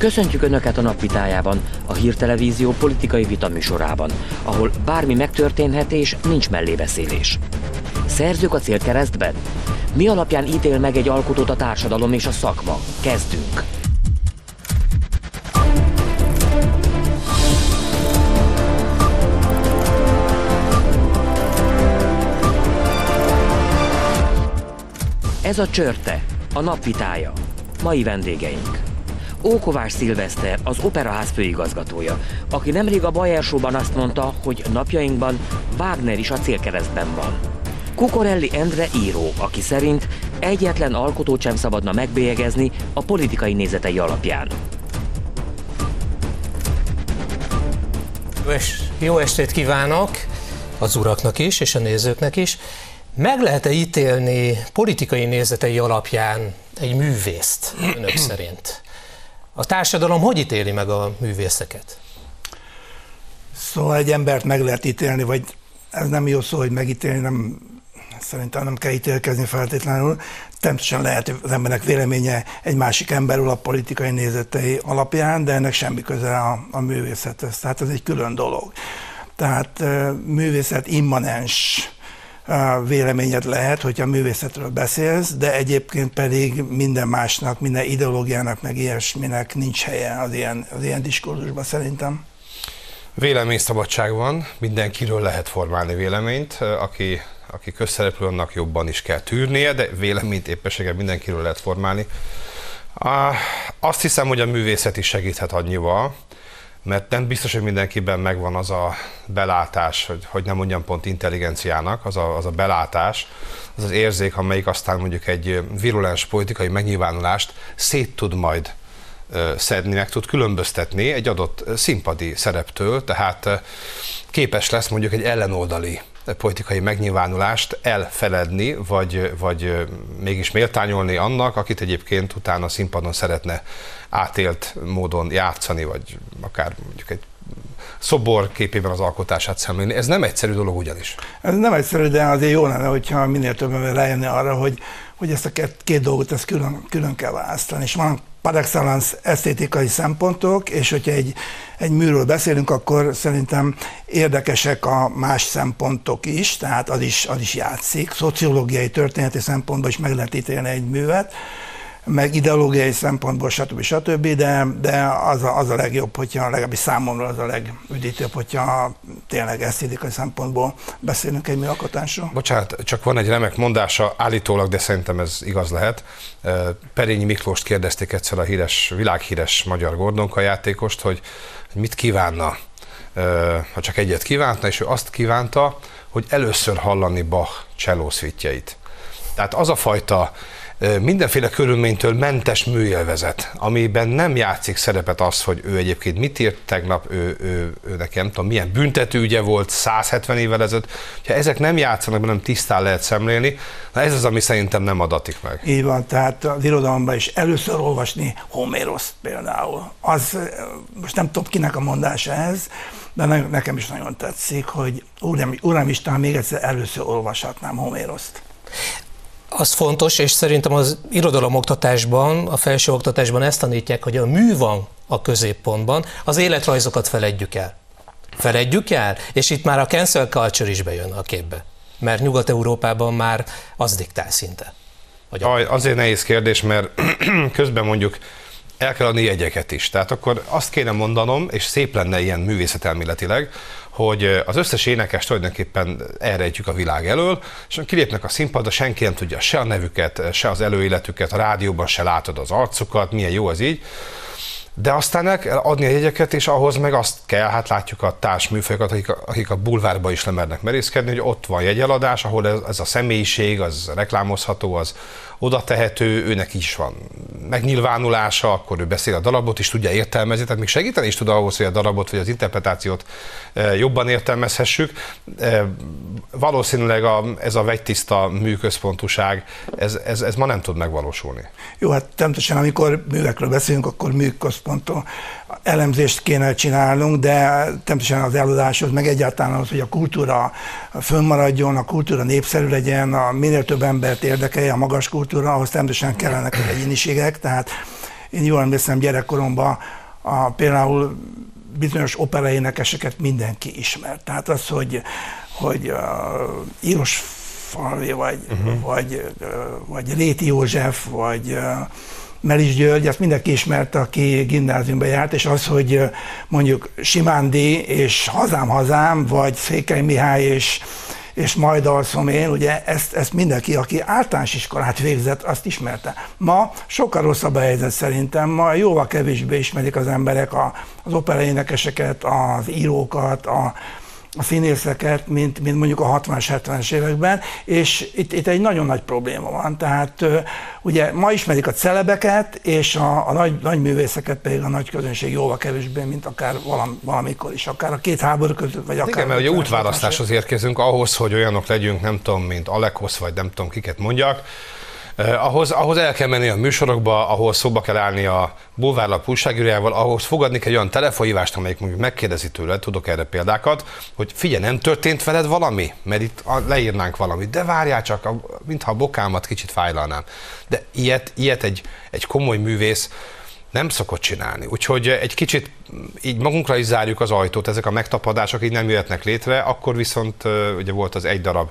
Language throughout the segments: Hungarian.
Köszöntjük Önöket a napvitájában, a hírtelevízió politikai vita műsorában, ahol bármi megtörténhet és nincs mellébeszélés. Szerzők a célkeresztben? Mi alapján ítél meg egy alkotót a társadalom és a szakma? Kezdünk! Ez a Csörte, a napvitája. Mai vendégeink. Ókovás Szilveszter, az Operaház főigazgatója, aki nemrég a Bayer Show-ban azt mondta, hogy napjainkban Wagner is a célkeresztben van. Kukorelli Endre író, aki szerint egyetlen alkotót sem szabadna megbélyegezni a politikai nézetei alapján. Jó estét kívánok az uraknak is, és a nézőknek is. Meg lehet-e ítélni politikai nézetei alapján egy művészt önök szerint? A társadalom hogy ítéli meg a művészeket? Szóval egy embert meg lehet ítélni, vagy ez nem jó szó, hogy megítélni, nem, szerintem nem kell ítélkezni feltétlenül. Természetesen lehet az embernek véleménye egy másik emberről a politikai nézetei alapján, de ennek semmi köze a, a művészethez. Tehát ez egy külön dolog. Tehát művészet immanens véleményed lehet, hogyha művészetről beszélsz, de egyébként pedig minden másnak, minden ideológiának, meg ilyesminek nincs helye az ilyen, az ilyen diskurzusban szerintem. Véleményszabadság van, mindenkiről lehet formálni véleményt, aki, aki közszereplő, annak jobban is kell tűrnie, de véleményt éppenséggel mindenkiről lehet formálni. Azt hiszem, hogy a művészet is segíthet annyival, mert nem biztos, hogy mindenkiben megvan az a belátás, hogy, hogy nem mondjam pont intelligenciának, az a, az a belátás, az az érzék, amelyik aztán mondjuk egy virulens politikai megnyilvánulást szét tud majd szedni, meg tud különböztetni egy adott színpadi szereptől, tehát képes lesz mondjuk egy ellenoldali politikai megnyilvánulást elfeledni, vagy, vagy mégis méltányolni annak, akit egyébként utána színpadon szeretne átélt módon játszani, vagy akár mondjuk egy szobor képében az alkotását szemlélni. Ez nem egyszerű dolog ugyanis. Ez nem egyszerű, de azért jó lenne, hogyha minél többen rájönne arra, hogy, hogy ezt a két, két dolgot ezt külön, külön kell választani. És van par excellence esztétikai szempontok, és hogyha egy, egy műről beszélünk, akkor szerintem érdekesek a más szempontok is, tehát az is, az is játszik. Szociológiai, történeti szempontból is meg lehet ítélni egy művet meg ideológiai szempontból, stb. stb., de, de az, a, az a legjobb, hogyha legalábbis számomra az a legüdítőbb, hogyha tényleg esztétikai szempontból beszélünk egy műalkotásról. Bocsánat, csak van egy remek mondása, állítólag, de szerintem ez igaz lehet. Perényi Miklóst kérdezték egyszer a híres, világhíres magyar Gordonka játékost, hogy mit kívánna, ha csak egyet kívánta, és ő azt kívánta, hogy először hallani Bach csellószvítjeit. Tehát az a fajta mindenféle körülménytől mentes műjelvezet, amiben nem játszik szerepet az, hogy ő egyébként mit írt tegnap, ő, ő, ő nekem, tudom, milyen büntetőügye volt 170 évvel ezelőtt, ha ezek nem játszanak, nem tisztán lehet szemlélni, na ez az, ami szerintem nem adatik meg. Így van, tehát az irodalomban is először olvasni Homéroszt például. Az, most nem tudom kinek a mondása ez, de nekem is nagyon tetszik, hogy Uram, Uram Isten, még egyszer először olvashatnám Homéroszt az fontos, és szerintem az irodalomoktatásban, a felsőoktatásban ezt tanítják, hogy a mű van a középpontban, az életrajzokat feledjük el. Feledjük el, és itt már a cancel culture is bejön a képbe. Mert Nyugat-Európában már az diktál szinte. Aj, azért nehéz kérdés, mert közben mondjuk el kell adni jegyeket is. Tehát akkor azt kéne mondanom, és szép lenne ilyen művészetelméletileg, hogy az összes énekes tulajdonképpen elrejtjük a világ elől, és kilépnek a színpadra, senki nem tudja se a nevüket, se az előéletüket, a rádióban se látod az arcukat, milyen jó az így. De aztán el kell adni a jegyeket, és ahhoz meg azt kell, hát látjuk a társműfajokat, akik, akik a bulvárba is lemernek merészkedni, hogy ott van jegyeladás, ahol ez, ez a személyiség, az reklámozható, az oda tehető, őnek is van megnyilvánulása, akkor ő beszél a darabot is, tudja értelmezni, tehát még segíteni is tud ahhoz, hogy a darabot vagy az interpretációt e, jobban értelmezhessük. E, valószínűleg a, ez a vegytiszta műközpontúság, ez, ez, ez ma nem tud megvalósulni. Jó, hát természetesen amikor művekről beszélünk, akkor műközpontú elemzést kéne csinálnunk, de természetesen az előadáshoz, meg egyáltalán az, hogy a kultúra fönnmaradjon, a kultúra népszerű legyen, a minél több embert érdekelje a magas kultúra, ahhoz természetesen kellenek az egyéniségek, tehát én jól emlékszem gyerekkoromban a, például bizonyos operaénekeseket mindenki ismert. Tehát az, hogy, hogy uh, Íros Falvi, vagy, uh-huh. vagy, uh, vagy Réti József, vagy uh, Melis György, ezt mindenki ismerte, aki gimnáziumba járt, és az, hogy mondjuk Simándi és Hazám Hazám, vagy Székely Mihály és, és majd alszom én, ugye ezt, ezt mindenki, aki általános iskolát végzett, azt ismerte. Ma sokkal rosszabb a helyzet szerintem, ma jóval kevésbé ismerik az emberek a, az operaénekeseket, az írókat, a, a színészeket, mint, mint mondjuk a 60-as, 70-es években, és itt, itt egy nagyon nagy probléma van. Tehát ugye ma ismerik a celebeket, és a, a nagy, nagy művészeket pedig a nagy közönség jóval kevésbé, mint akár valam, valamikor is, akár a két háború között, vagy akár... Igen, mert ugye útválasztáshoz érkezünk ahhoz, hogy olyanok legyünk, nem tudom, mint Alekosz, vagy nem tudom, kiket mondjak, ahhoz, ahhoz el kell menni a műsorokba, ahol szóba kell állni a bulvárlap újságírójával, ahhoz fogadni kell olyan telefonhívást, amelyik mondjuk megkérdezi tőle, tudok erre példákat, hogy figyelj, nem történt veled valami? Mert itt leírnánk valamit, de várjál csak, mintha a bokámat kicsit fájlalnám. De ilyet, ilyet egy, egy komoly művész nem szokott csinálni. Úgyhogy egy kicsit így magunkra is zárjuk az ajtót, ezek a megtapadások így nem jöhetnek létre, akkor viszont ugye volt az egy darab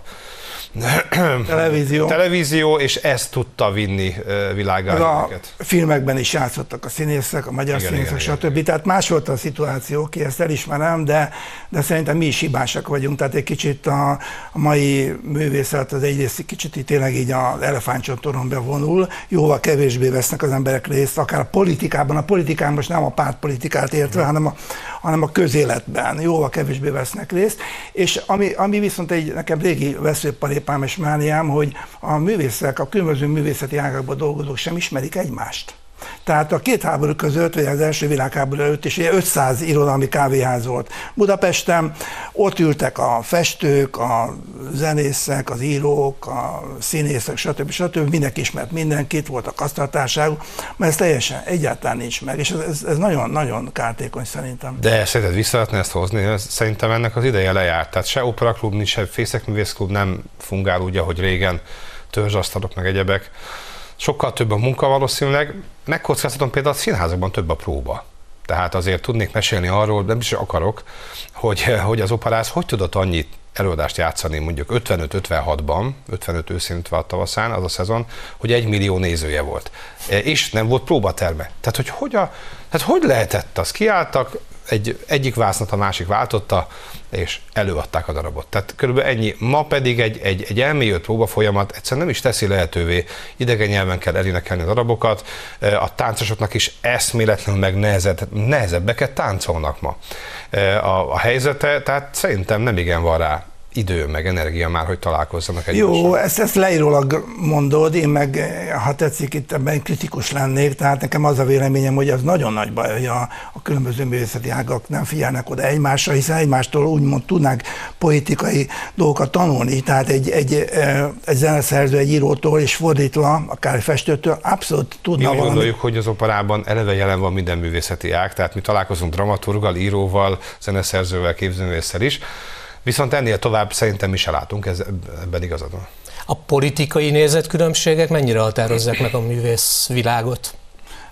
televízió. televízió, és ezt tudta vinni világára. A filmekben is játszottak a színészek, a magyar igen, színészek, igen, stb. Igen. Tehát más volt a szituáció, ki ezt elismerem, de, de szerintem mi is hibásak vagyunk, tehát egy kicsit a, a mai művészet az egyrészt kicsit így tényleg így az elefántcsontoron bevonul, jóval kevésbé vesznek az emberek részt, akár a politikában, a politikán most nem a pártpolitikát értve, hanem a, hanem a közéletben jóval kevésbé vesznek részt, és ami, ami viszont egy nekem régi veszőparépám és mániám, hogy a művészek, a különböző művészeti ágakban dolgozók sem ismerik egymást. Tehát a két háború között, vagy az első világháború előtt is 500 irodalmi kávéház volt Budapesten, ott ültek a festők, a zenészek, az írók, a színészek, stb. stb. Mindenki ismert mindenkit, volt a kasztartárságuk, mert ez teljesen egyáltalán nincs meg, és ez, ez nagyon, nagyon kártékony szerintem. De szerinted vissza ezt hozni? Szerintem ennek az ideje lejárt. Tehát se operaklub, se fészekművészklub nem fungál úgy, ahogy régen, törzsasztalok meg egyebek sokkal több a munka valószínűleg. Megkockáztatom például a színházakban több a próba. Tehát azért tudnék mesélni arról, nem is akarok, hogy, hogy az operász hogy tudott annyit előadást játszani mondjuk 55-56-ban, 55 őszén 56 tavaszán, az a szezon, hogy egy millió nézője volt. És nem volt próbaterme. Tehát, hogy hogy, a, tehát hogy lehetett az? Kiálltak, egy, egyik vásznat a másik váltotta, és előadták a darabot. Tehát körülbelül ennyi. Ma pedig egy, egy, egy elmélyült próba folyamat egyszerűen nem is teszi lehetővé. Idegen nyelven kell elénekelni a darabokat, a táncosoknak is eszméletlenül meg nehezebb, nehezebbeket táncolnak ma. A, a helyzete, tehát szerintem nem igen van rá idő, meg energia már, hogy találkozzanak egymással. Jó, ezt, ezt leírólag mondod, én meg, ha tetszik, itt ebben kritikus lennék, tehát nekem az a véleményem, hogy az nagyon nagy baj, hogy a, a különböző művészeti ágak nem figyelnek oda egymásra, hiszen egymástól úgymond tudnák politikai dolgokat tanulni, tehát egy, egy, egy zeneszerző, egy írótól és fordítva, akár egy festőtől abszolút tudna Mi valami... gondoljuk, hogy az operában eleve jelen van minden művészeti ág, tehát mi találkozunk dramaturgal, íróval, zeneszerzővel, képzőművésszel is, Viszont ennél tovább szerintem mi se látunk, ez, ebben igazad van. A politikai nézetkülönbségek mennyire határozzák meg a művész világot?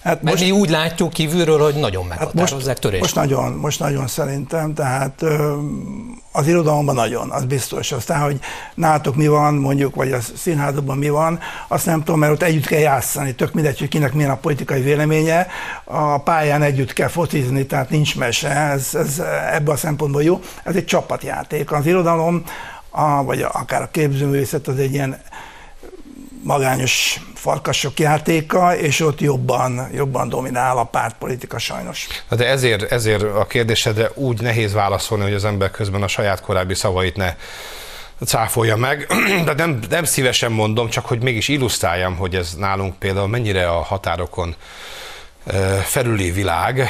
Hát most, mi úgy látjuk kívülről, hogy nagyon meghatározzák hát most, most nagyon, most nagyon szerintem, tehát az irodalomban nagyon, az biztos. Aztán, hogy nátok mi van, mondjuk, vagy a színházakban mi van, azt nem tudom, mert ott együtt kell játszani, tök mindegy, hogy kinek milyen a politikai véleménye, a pályán együtt kell fotizni, tehát nincs mese, ez, ez ebből a szempontból jó. Ez egy csapatjáték. Az irodalom, a, vagy akár a képzőművészet az egy ilyen magányos farkasok játéka, és ott jobban, jobban dominál a pártpolitika sajnos. De ezért, ezért a kérdésedre úgy nehéz válaszolni, hogy az ember közben a saját korábbi szavait ne cáfolja meg, de nem, nem szívesen mondom, csak hogy mégis illusztráljam, hogy ez nálunk például mennyire a határokon felüli világ.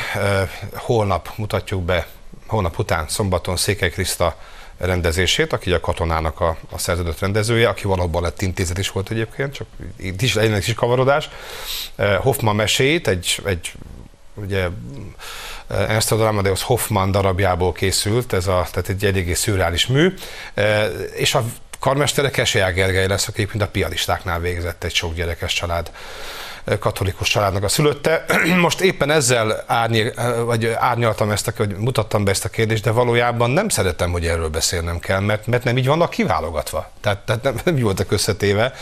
Holnap mutatjuk be, holnap után, szombaton Székely Kriszta rendezését, aki a katonának a, a szerződött rendezője, aki valóban lett intézet is volt egyébként, csak itt is legyen egy kavarodás. Eh, Hoffman meséit, egy, egy ugye eh, Ernst Amadeus Hoffman darabjából készült, ez a, tehát egy eléggé szürreális mű, eh, és a karmestere Keselyák Gergely lesz, aki mint a pianistáknál végzett egy sok gyerekes család katolikus családnak a szülötte. Most éppen ezzel árnyék, vagy árnyaltam ezt, a, vagy mutattam be ezt a kérdést, de valójában nem szeretem, hogy erről beszélnem kell, mert, mert nem így vannak kiválogatva. Tehát, tehát nem, nem voltak összetéve,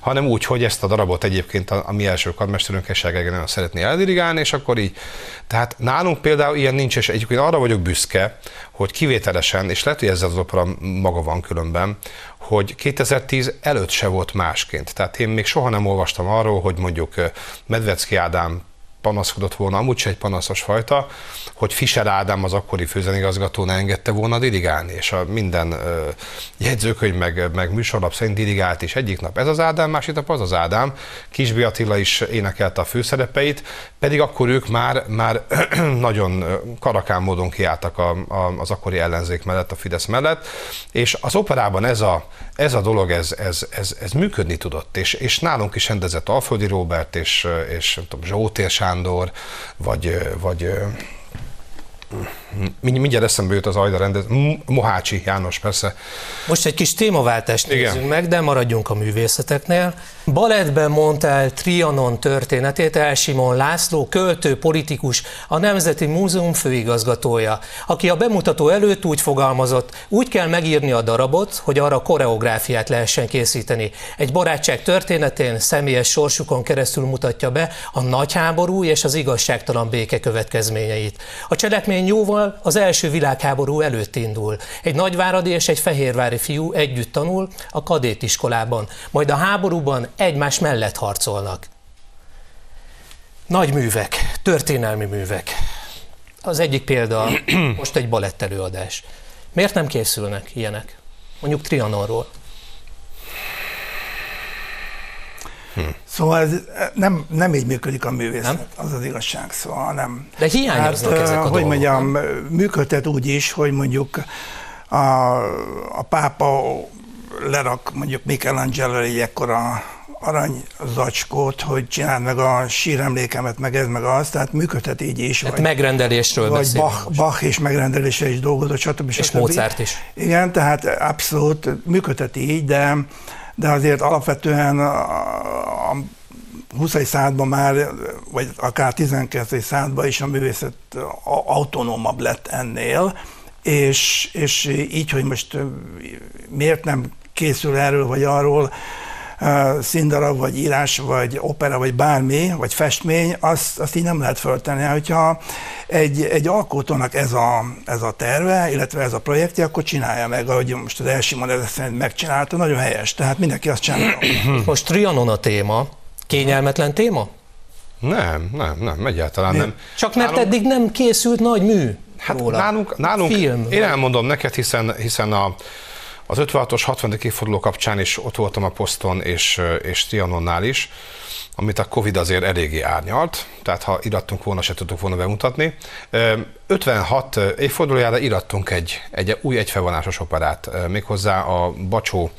hanem úgy, hogy ezt a darabot egyébként a, a mi első karmesterünk Eságegen nagyon szeretné eldirigálni, és akkor így. Tehát nálunk például ilyen nincs, és egyébként arra vagyok büszke, hogy kivételesen, és lehet, hogy ezzel az opera maga van különben, hogy 2010 előtt se volt másként. Tehát én még soha nem olvastam arról, hogy mondjuk Medvecki Ádám panaszkodott volna, amúgy egy panaszos fajta, hogy Fischer Ádám, az akkori főzenigazgató ne engedte volna dirigálni, és a minden ö, jegyzőkönyv meg, meg műsorlap szerint dirigált is egyik nap. Ez az Ádám, másik nap az az Ádám, Kisbi Attila is énekelte a főszerepeit, pedig akkor ők már, már nagyon karakán módon kiálltak a, a, az akkori ellenzék mellett, a Fidesz mellett, és az operában ez a, ez a dolog, ez, ez, ez, ez működni tudott, és, és nálunk is rendezett Alföldi Róbert, és, és nem tudom, Zsótér Sándor, vagy, vagy mindjárt eszembe jut az Ajda rendez, Mohácsi János persze. Most egy kis témaváltást Igen. nézzünk meg, de maradjunk a művészeteknél. Balettben mondta el Trianon történetét El Simon László, költő, politikus, a Nemzeti Múzeum főigazgatója, aki a bemutató előtt úgy fogalmazott, úgy kell megírni a darabot, hogy arra koreográfiát lehessen készíteni. Egy barátság történetén személyes sorsukon keresztül mutatja be a nagyháború és az igazságtalan béke következményeit. A cselekmény jóval az első világháború előtt indul. Egy nagyváradi és egy fehérvári fiú együtt tanul a kadétiskolában, majd a háborúban egymás mellett harcolnak. Nagy művek, történelmi művek. Az egyik példa most egy balett előadás. Miért nem készülnek ilyenek? Mondjuk Trianonról. Hm. Szóval ez nem, nem így működik a művészet, nem? az az igazság, szóval nem. De hiányoznak hát, ezek a Hogy dolgok, mondjam, működtet úgy is, hogy mondjuk a, a pápa lerak mondjuk Michelangelo egy ekkora arany zacskót, hogy csináld meg a síremlékemet, meg ez, meg az, tehát működhet így is. Tehát vagy, megrendelésről Vagy Bach, Bach és megrendelése is dolgozott, stb. És stb. Mozart is. Igen, tehát abszolút működhet így, de, de azért alapvetően a, a 20. században már, vagy akár 19. században is a művészet autonómabb lett ennél, és, és így, hogy most miért nem készül erről vagy arról színdarab, vagy írás, vagy opera, vagy bármi, vagy festmény, azt, azt így nem lehet föltenni. Hogyha egy, egy alkotónak ez a, ez a terve, illetve ez a projektje, akkor csinálja meg, ahogy most az Elsimon ez szerint megcsinálta, nagyon helyes. Tehát mindenki azt csinálja. Most Trianon a téma. Kényelmetlen téma? Nem, nem, nem, egyáltalán nem. Csak mert nálunk, eddig nem készült nagy mű Hát róla. nálunk, nálunk Film, én elmondom neked, hiszen, hiszen a, az 56-os 60. évforduló kapcsán is ott voltam a poszton és, és Trianonnál is, amit a Covid azért eléggé árnyalt, tehát ha irattunk volna, se tudtuk volna bemutatni. 56 évfordulójára irattunk egy, egy új egyfelvonásos operát, méghozzá a Bacsó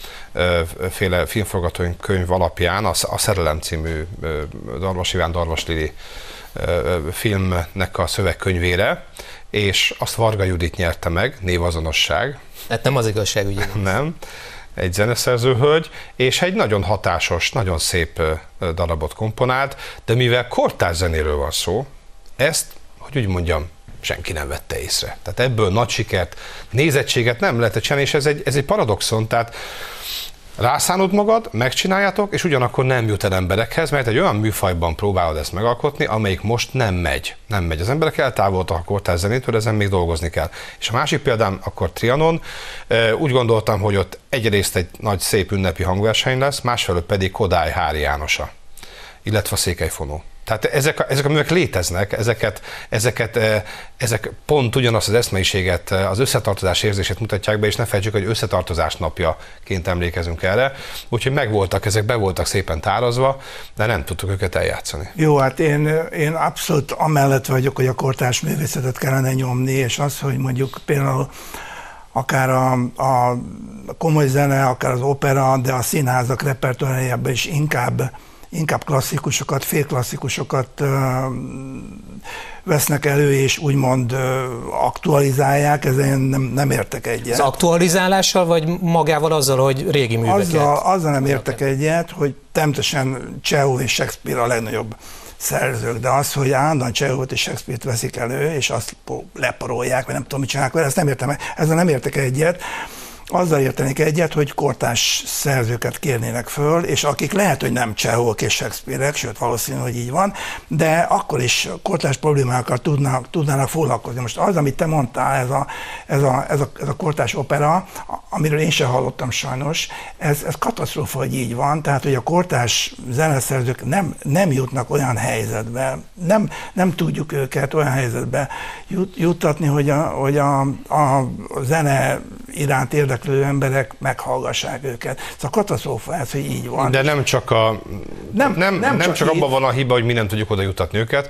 féle filmforgatókönyv alapján, a, a Szerelem című Darvas Iván Darvas Lili filmnek a szövegkönyvére, és azt Varga Judit nyerte meg, névazonosság, tehát nem az igazságügyi. Nem. Egy zeneszerző hölgy, és egy nagyon hatásos, nagyon szép darabot komponált, de mivel kortárs zenéről van szó, ezt, hogy úgy mondjam, senki nem vette észre. Tehát ebből nagy sikert, nézettséget nem lehetett csinálni, és ez egy, ez egy paradoxon, tehát rászánod magad, megcsináljátok, és ugyanakkor nem jut el emberekhez, mert egy olyan műfajban próbálod ezt megalkotni, amelyik most nem megy. Nem megy. Az emberek eltávoltak a kortárs zenétől, ezen még dolgozni kell. És a másik példám akkor Trianon. Úgy gondoltam, hogy ott egyrészt egy nagy szép ünnepi hangverseny lesz, másfelől pedig Kodály Hári Jánosa, illetve Székelyfonó. Tehát ezek a, ezek a művek léteznek, ezeket, ezeket, eh, ezek pont ugyanazt az eszmeiséget, eh, az összetartozás érzését mutatják be, és ne felejtsük, hogy összetartozás napjaként emlékezünk erre. Úgyhogy megvoltak, ezek be voltak szépen tárazva, de nem tudtuk őket eljátszani. Jó, hát én, én abszolút amellett vagyok, hogy a kortárs művészetet kellene nyomni, és az, hogy mondjuk például akár a, a komoly zene, akár az opera, de a színházak repertoárjában is inkább inkább klasszikusokat, félklasszikusokat vesznek elő, és úgymond aktualizálják, ezen nem, nem értek egyet. Az aktualizálással, vagy magával azzal, hogy régi műveket? Azzal, azzal nem értek egyet, hogy természetesen Csehov és Shakespeare a legnagyobb szerzők, de az, hogy állandóan Csehovot és Shakespeare-t veszik elő, és azt leporolják, vagy nem tudom, mit csinálnak vele, ezt nem értem, ezzel nem értek egyet azzal értenék egyet, hogy kortás szerzőket kérnének föl, és akik lehet, hogy nem Csehovok és Shakespeare-ek, sőt valószínű, hogy így van, de akkor is kortás problémákkal tudnának, tudnának foglalkozni. Most az, amit te mondtál, ez a, ez a, ez a, ez a kortás opera, amiről én sem hallottam sajnos, ez, ez katasztrófa, hogy így van, tehát hogy a kortás zeneszerzők nem, nem jutnak olyan helyzetbe, nem, nem tudjuk őket olyan helyzetbe jut, juttatni, hogy a, hogy a, a zene iránt érdeklő emberek meghallgassák őket. Ez a katasztrófa ez, hogy így van. De nem csak, a, nem, nem, nem, nem csak, csak abban van a hiba, hogy mi nem tudjuk oda jutatni őket,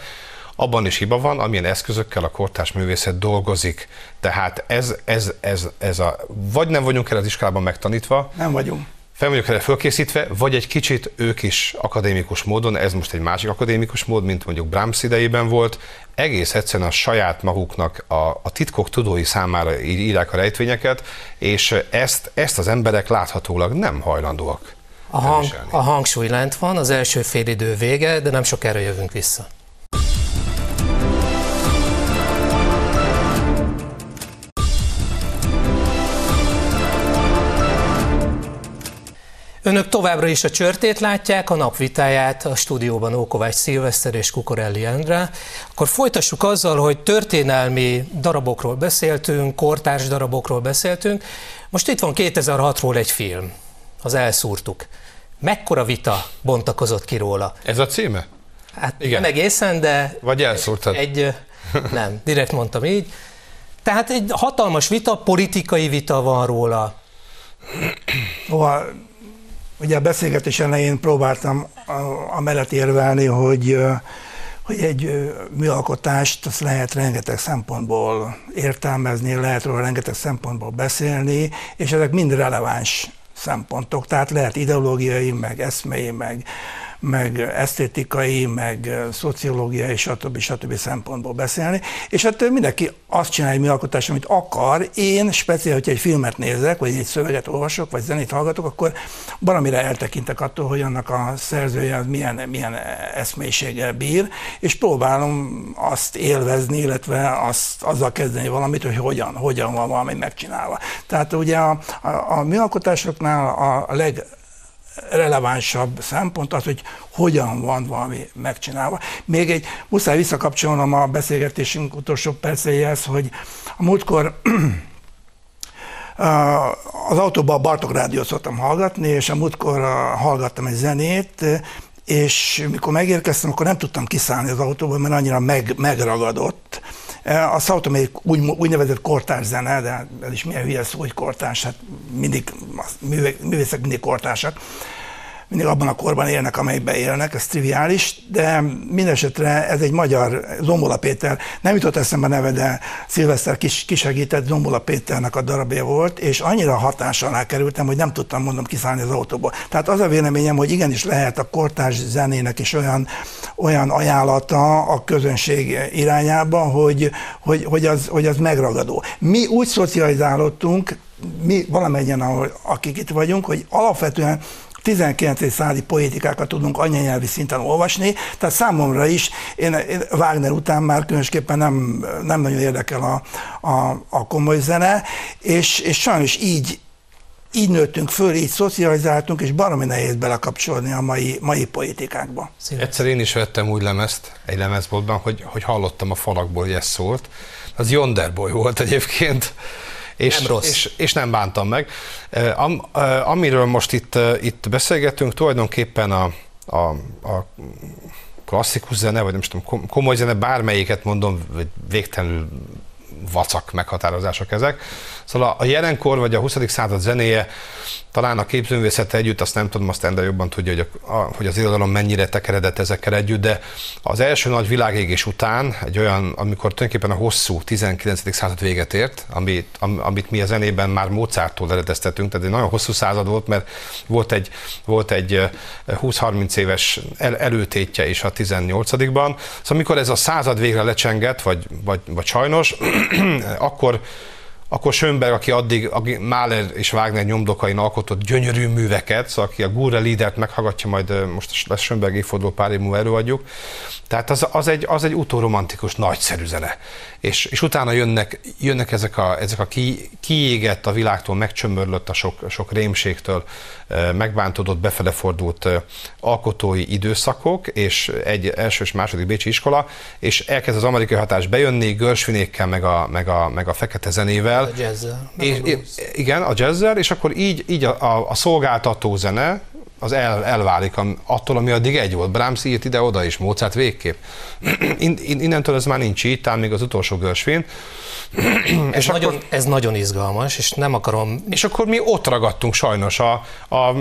abban is hiba van, amilyen eszközökkel a kortás művészet dolgozik. Tehát ez, ez, ez, ez a, vagy nem vagyunk el az iskolában megtanítva. Nem vagyunk fel vagyok erre fölkészítve, vagy egy kicsit ők is akadémikus módon, ez most egy másik akadémikus mód, mint mondjuk Brahms idejében volt, egész egyszerűen a saját maguknak a, a titkok tudói számára írják a rejtvényeket, és ezt, ezt az emberek láthatólag nem hajlandóak. A, hang, a hangsúly lent van, az első félidő vége, de nem sokára jövünk vissza. Önök továbbra is a csörtét látják, a napvitáját a stúdióban Ókovács Szilveszter és Kukorelli Endre. Akkor folytassuk azzal, hogy történelmi darabokról beszéltünk, kortárs darabokról beszéltünk. Most itt van 2006-ról egy film, az Elszúrtuk. Mekkora vita bontakozott ki róla? Ez a címe? Hát Igen. nem egészen, de... Vagy elszúrtad? Egy, nem, direkt mondtam így. Tehát egy hatalmas vita, politikai vita van róla. Ugye a beszélgetés elején próbáltam amellett érvelni, hogy hogy egy műalkotást azt lehet rengeteg szempontból értelmezni, lehet róla rengeteg szempontból beszélni, és ezek mind releváns szempontok, tehát lehet ideológiai, meg eszmei, meg, meg esztétikai, meg szociológiai, stb. stb. szempontból beszélni. És hát mindenki azt csinálja mi alkotás, amit akar. Én speciál, hogyha egy filmet nézek, vagy egy szöveget olvasok, vagy zenét hallgatok, akkor valamire eltekintek attól, hogy annak a szerzője milyen, milyen eszmélyiséggel bír, és próbálom azt élvezni, illetve azt, azzal kezdeni valamit, hogy hogyan, hogyan van valami megcsinálva. Tehát ugye a, a, a műalkotásoknál a leg relevánsabb szempont az, hogy hogyan van valami megcsinálva. Még egy, muszáj visszakapcsolnom a beszélgetésünk utolsó percéhez, hogy a múltkor az autóban a Bartok rádiót szoktam hallgatni, és a múltkor hallgattam egy zenét, és mikor megérkeztem, akkor nem tudtam kiszállni az autóból, mert annyira meg, megragadott. A South egy úgy, úgynevezett kortárs zene, de ez is milyen hülye szó, hogy kortárs, hát mindig, művészek mindig kortársak mindig abban a korban élnek, amelyben élnek, ez triviális, de mindesetre ez egy magyar, Zombola Péter, nem jutott eszembe neve, de Szilveszter kis, kisegített, Zombola Péternek a darabja volt, és annyira hatás alá kerültem, hogy nem tudtam mondom kiszállni az autóból. Tehát az a véleményem, hogy igenis lehet a kortárs zenének is olyan, olyan ajánlata a közönség irányába, hogy, hogy, hogy, az, hogy az megragadó. Mi úgy szocializálódtunk, mi valamennyien, akik itt vagyunk, hogy alapvetően 19. századi poétikákat tudunk anyanyelvi szinten olvasni, tehát számomra is, én, én Wagner után már különösképpen nem, nem nagyon érdekel a, a, a komoly zene, és, és sajnos így így nőttünk föl, így szocializáltunk, és baromi nehéz belekapcsolni a mai, mai. Szíves. Egyszer én is vettem úgy lemezt, egy lemezboltban, hogy, hogy hallottam a falakból, hogy ez szólt. Az Yonderboy volt egyébként és, nem rossz. És, és nem bántam meg. Am, amiről most itt, itt beszélgetünk, tulajdonképpen a, a, a klasszikus zene, vagy nem tudom, komoly zene, bármelyiket mondom, végtelenül vacak meghatározások ezek. Szóval a jelenkor vagy a 20. század zenéje talán a képzőművészete együtt, azt nem tudom, azt Ender jobban tudja, hogy, a, a, hogy az irodalom mennyire tekeredett ezekkel együtt, de az első nagy világégés után, egy olyan, amikor tulajdonképpen a hosszú 19. század véget ért, amit, am, amit mi a zenében már Mozarttól eredeztetünk, tehát egy nagyon hosszú század volt, mert volt egy, volt egy 20-30 éves el, előtétje is a 18-ban. Szóval amikor ez a század végre lecsengett, vagy, vagy, vagy sajnos, akkor akkor Schönberg, aki addig aki Mahler és Wagner nyomdokain alkotott gyönyörű műveket, szóval aki a Gure Lidert meghallgatja, majd most lesz Schönberg évforduló pár év múlva előadjuk, tehát az, az, egy, az egy utóromantikus, nagyszerű zene. És, és utána jönnek, jönnek ezek a, ezek a ki, kiégett, a világtól megcsömörlött, a sok, sok rémségtől megbántódott, befele fordult alkotói időszakok, és egy első és második bécsi iskola, és elkezd az amerikai hatás bejönni, Görsvinékkel, meg a, meg a, meg a fekete zenével. A jazzzel. És, igen, a jazzzel, és akkor így, így a, a, a szolgáltató zene, az el, elválik attól, ami addig egy volt. Brahms írt ide-oda is, Mozart végképp. In, in, innentől ez már nincs így, talán még az utolsó Görsvin. ez, és nagyon, akkor, ez nagyon izgalmas, és nem akarom... És akkor mi ott ragadtunk sajnos a, a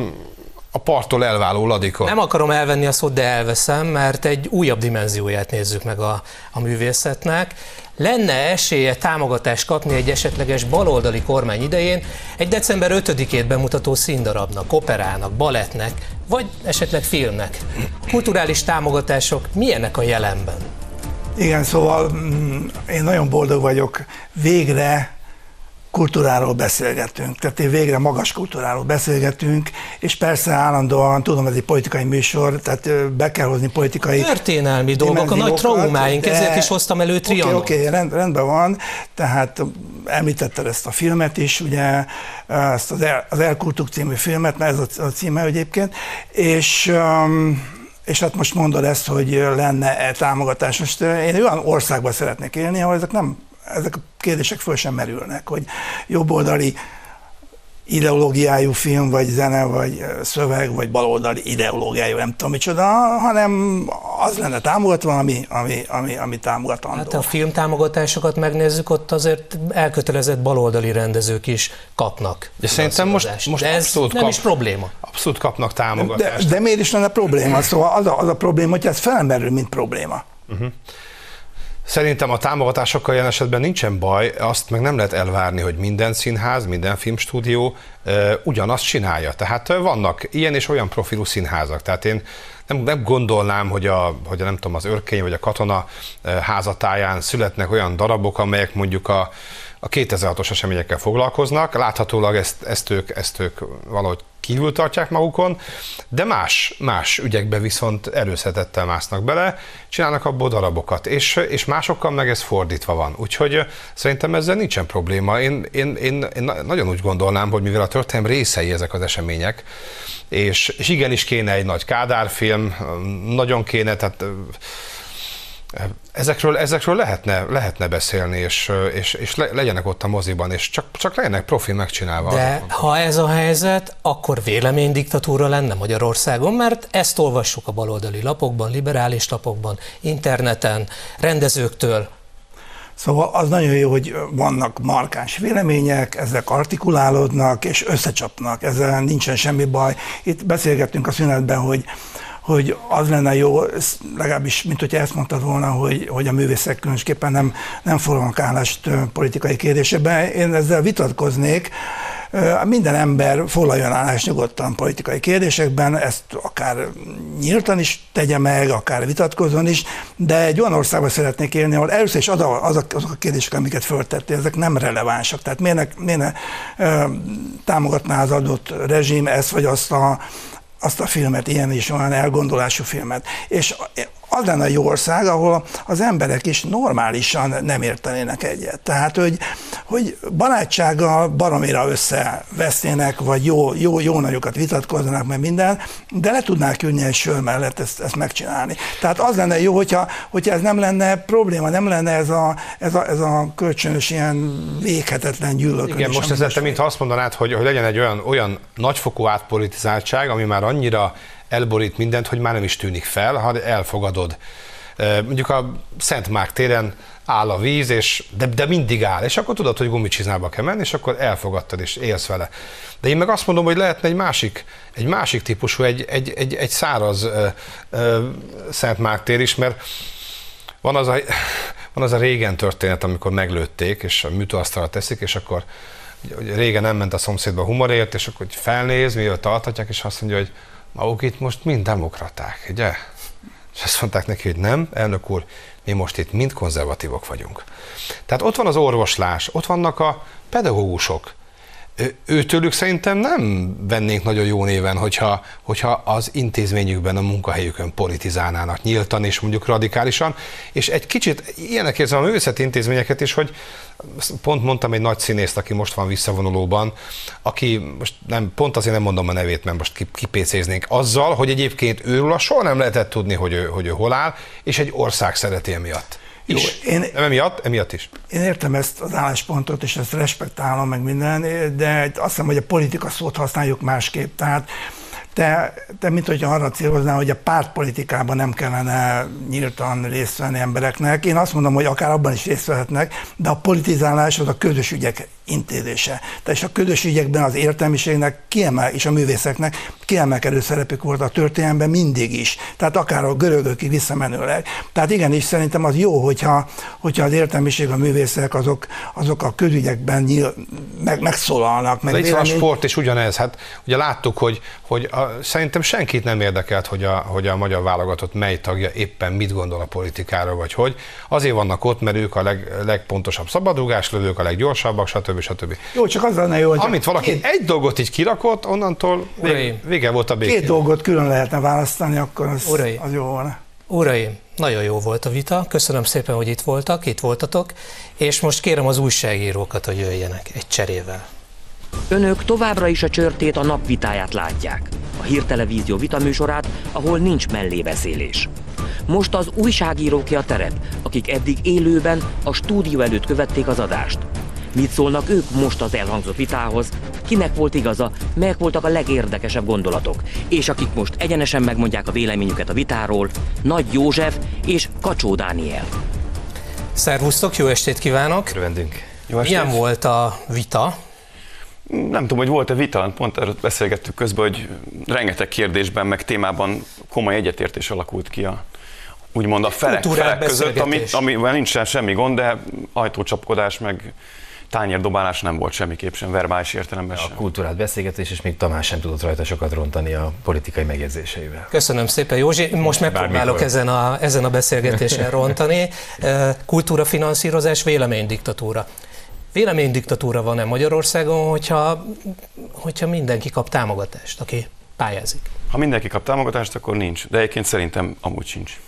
a parttól elváló ladikon. Nem akarom elvenni a szót, de elveszem, mert egy újabb dimenzióját nézzük meg a, a művészetnek. Lenne esélye támogatást kapni egy esetleges baloldali kormány idején egy december 5-ét bemutató színdarabnak, operának, balettnek, vagy esetleg filmnek? Kulturális támogatások milyenek a jelenben? Igen, szóval mm, én nagyon boldog vagyok. Végre kultúráról beszélgetünk, tehát én végre magas kultúráról beszélgetünk, és persze állandóan, tudom, ez egy politikai műsor, tehát be kell hozni politikai Történelmi dolgok, a nagy traumáink, de... ezért is hoztam elő Trianon. Oké, okay, okay, rend, rendben van, tehát említetted ezt a filmet is, ugye, ezt az, El, az Elkultuk című filmet, mert ez a, a címe egyébként, és um, és hát most mondod ezt, hogy lenne-e támogatás. Most én olyan országban szeretnék élni, ahol ezek nem ezek a kérdések föl sem merülnek, hogy jobboldali ideológiájú film, vagy zene, vagy szöveg, vagy baloldali ideológiájú, nem tudom micsoda, hanem az lenne támogatva, ami, ami, ami, ami támogatandó. Hát a film támogatásokat megnézzük, ott azért elkötelezett baloldali rendezők is kapnak. De szerintem most, most de ez abszolút nem kap, is probléma. Abszolút kapnak támogatást. De, de miért is lenne probléma? Szóval az a, az a probléma, hogy ez felmerül, mint probléma. Uh-huh. Szerintem a támogatásokkal ilyen esetben nincsen baj, azt meg nem lehet elvárni, hogy minden színház, minden filmstúdió uh, ugyanazt csinálja. Tehát vannak ilyen és olyan profilú színházak. Tehát én nem, nem gondolnám, hogy, a, hogy a, nem tudom, az örkény vagy a katona házatáján születnek olyan darabok, amelyek mondjuk a, a 2006-os eseményekkel foglalkoznak. Láthatólag ezt, ezt, ők, ezt ők valahogy kívül tartják magukon, de más, más ügyekbe viszont erőszetettel másznak bele, csinálnak abból darabokat, és, és másokkal meg ez fordítva van. Úgyhogy szerintem ezzel nincsen probléma. Én, én, én, én nagyon úgy gondolnám, hogy mivel a történelem részei ezek az események, és, és igenis kéne egy nagy kádárfilm, nagyon kéne, tehát Ezekről, ezekről lehetne, lehetne beszélni, és, és, és le, legyenek ott a moziban, és csak, csak legyenek profi megcsinálva. De ha ez a helyzet, akkor véleménydiktatúra lenne Magyarországon, mert ezt olvassuk a baloldali lapokban, liberális lapokban, interneten, rendezőktől, Szóval az nagyon jó, hogy vannak markáns vélemények, ezek artikulálódnak és összecsapnak, ezzel nincsen semmi baj. Itt beszélgettünk a szünetben, hogy hogy az lenne jó, legalábbis, mint hogy ezt mondtad volna, hogy, hogy a művészek különösképpen nem, nem foglalnak állást politikai kérdésekben. Én ezzel vitatkoznék, minden ember foglaljon állást nyugodtan politikai kérdésekben, ezt akár nyíltan is tegye meg, akár vitatkozzon is, de egy olyan országban szeretnék élni, ahol először is az a, azok, azok a kérdések, amiket föltettél, ezek nem relevánsak. Tehát miért ne, miért ne támogatná az adott rezsim ezt vagy azt a azt a filmet, ilyen is olyan elgondolású filmet. És az lenne a jó ország, ahol az emberek is normálisan nem értenének egyet. Tehát, hogy, hogy barátsággal baromira összevesznének, vagy jó, jó, jó nagyokat vitatkoznak, meg minden, de le tudnák ülni egy sör mellett ezt, ezt megcsinálni. Tehát az lenne jó, hogyha, hogyha ez nem lenne probléma, nem lenne ez a, ez a, ez a kölcsönös ilyen véghetetlen gyűlölködés. Igen, most ez te mintha azt mondanád, hogy, hogy legyen egy olyan, olyan nagyfokú átpolitizáltság, ami már annyira elborít mindent, hogy már nem is tűnik fel, ha elfogadod. Mondjuk a Szent Márk téren áll a víz, és, de, de mindig áll, és akkor tudod, hogy gumicsiznába kell menni, és akkor elfogadtad, és élsz vele. De én meg azt mondom, hogy lehetne egy másik, egy másik típusú, egy, egy, egy, egy száraz ö, ö, Szent Márk tér is, mert van az, a, van az a régen történet, amikor meglőtték, és a műtőasztalra teszik, és akkor ugye, régen nem ment a szomszédba humorért, és akkor hogy felnéz, mivel tartatják, és azt mondja, hogy maguk itt most mind demokraták, ugye? És azt mondták neki, hogy nem, elnök úr, mi most itt mind konzervatívok vagyunk. Tehát ott van az orvoslás, ott vannak a pedagógusok, őtőlük szerintem nem vennénk nagyon jó néven, hogyha, hogyha az intézményükben, a munkahelyükön politizálnának nyíltan és mondjuk radikálisan, és egy kicsit ilyenek érzem a művészeti intézményeket is, hogy pont mondtam egy nagy színészt, aki most van visszavonulóban, aki most nem, pont azért nem mondom a nevét, mert most kipécéznénk, azzal, hogy egyébként őről soha nem lehetett tudni, hogy ő, hogy ő hol áll, és egy ország szereti emiatt. Jó, én, nem emiatt, emiatt is. Én értem ezt az álláspontot, és ezt respektálom meg minden, de azt hiszem, hogy a politika szót használjuk másképp. Tehát te, te mint hogyha arra céloznál, hogy a pártpolitikában nem kellene nyíltan részt venni embereknek. Én azt mondom, hogy akár abban is részt vehetnek, de a politizálás az a közös ügyek intézése. Tehát és a közös ügyekben az értelmiségnek kiemel, és a művészeknek kiemelkedő szerepük volt a történelemben mindig is. Tehát akár a görögökig visszamenőleg. Tehát igenis szerintem az jó, hogyha, hogyha az értelmiség, a művészek azok, azok a közügyekben nyíl, meg, megszólalnak. Meg itt van a sport is ugyanez. Hát ugye láttuk, hogy, hogy a, szerintem senkit nem érdekelt, hogy a, hogy a magyar válogatott mely tagja éppen mit gondol a politikáról, vagy hogy. Azért vannak ott, mert ők a leg, legpontosabb szabadrugáslövők, a leggyorsabbak, stb. Stb. Jó, csak az lenne jó, hogy Amit valaki két... egy dolgot így kirakott, onnantól vége, vége volt a békén. Két dolgot külön lehetne választani, akkor az, Uraim. az jó volna. Uraim, nagyon jó volt a vita, köszönöm szépen, hogy itt voltak, itt voltatok, és most kérem az újságírókat, hogy jöjjenek egy cserével. Önök továbbra is a csörtét a napvitáját látják, a hírtelevízió vitaműsorát, ahol nincs mellébeszélés. Most az újságíróké a terep, akik eddig élőben a stúdió előtt követték az adást. Mit szólnak ők most az elhangzott vitához? Kinek volt igaza, melyek voltak a legérdekesebb gondolatok? És akik most egyenesen megmondják a véleményüket a vitáról, Nagy József és Kacsó Dániel. Szervusztok, jó estét kívánok! Örvendünk! Jó estét. Milyen volt a vita? Nem tudom, hogy volt-e vita, pont erről beszélgettük közben, hogy rengeteg kérdésben, meg témában komoly egyetértés alakult ki a úgymond a felek, felek között, ami, amivel nincsen semmi gond, de ajtócsapkodás, meg tányérdobálás nem volt semmiképp sem, verbális értelemben sem. A kultúrát beszélgetés, és még Tamás sem tudott rajta sokat rontani a politikai megjegyzéseivel. Köszönöm szépen, Józsi. Most megpróbálok ezen a, ezen a beszélgetésen rontani. Kultúrafinanszírozás, véleménydiktatúra. Véleménydiktatúra van-e Magyarországon, hogyha, hogyha mindenki kap támogatást, aki pályázik? Ha mindenki kap támogatást, akkor nincs, de egyébként szerintem amúgy sincs.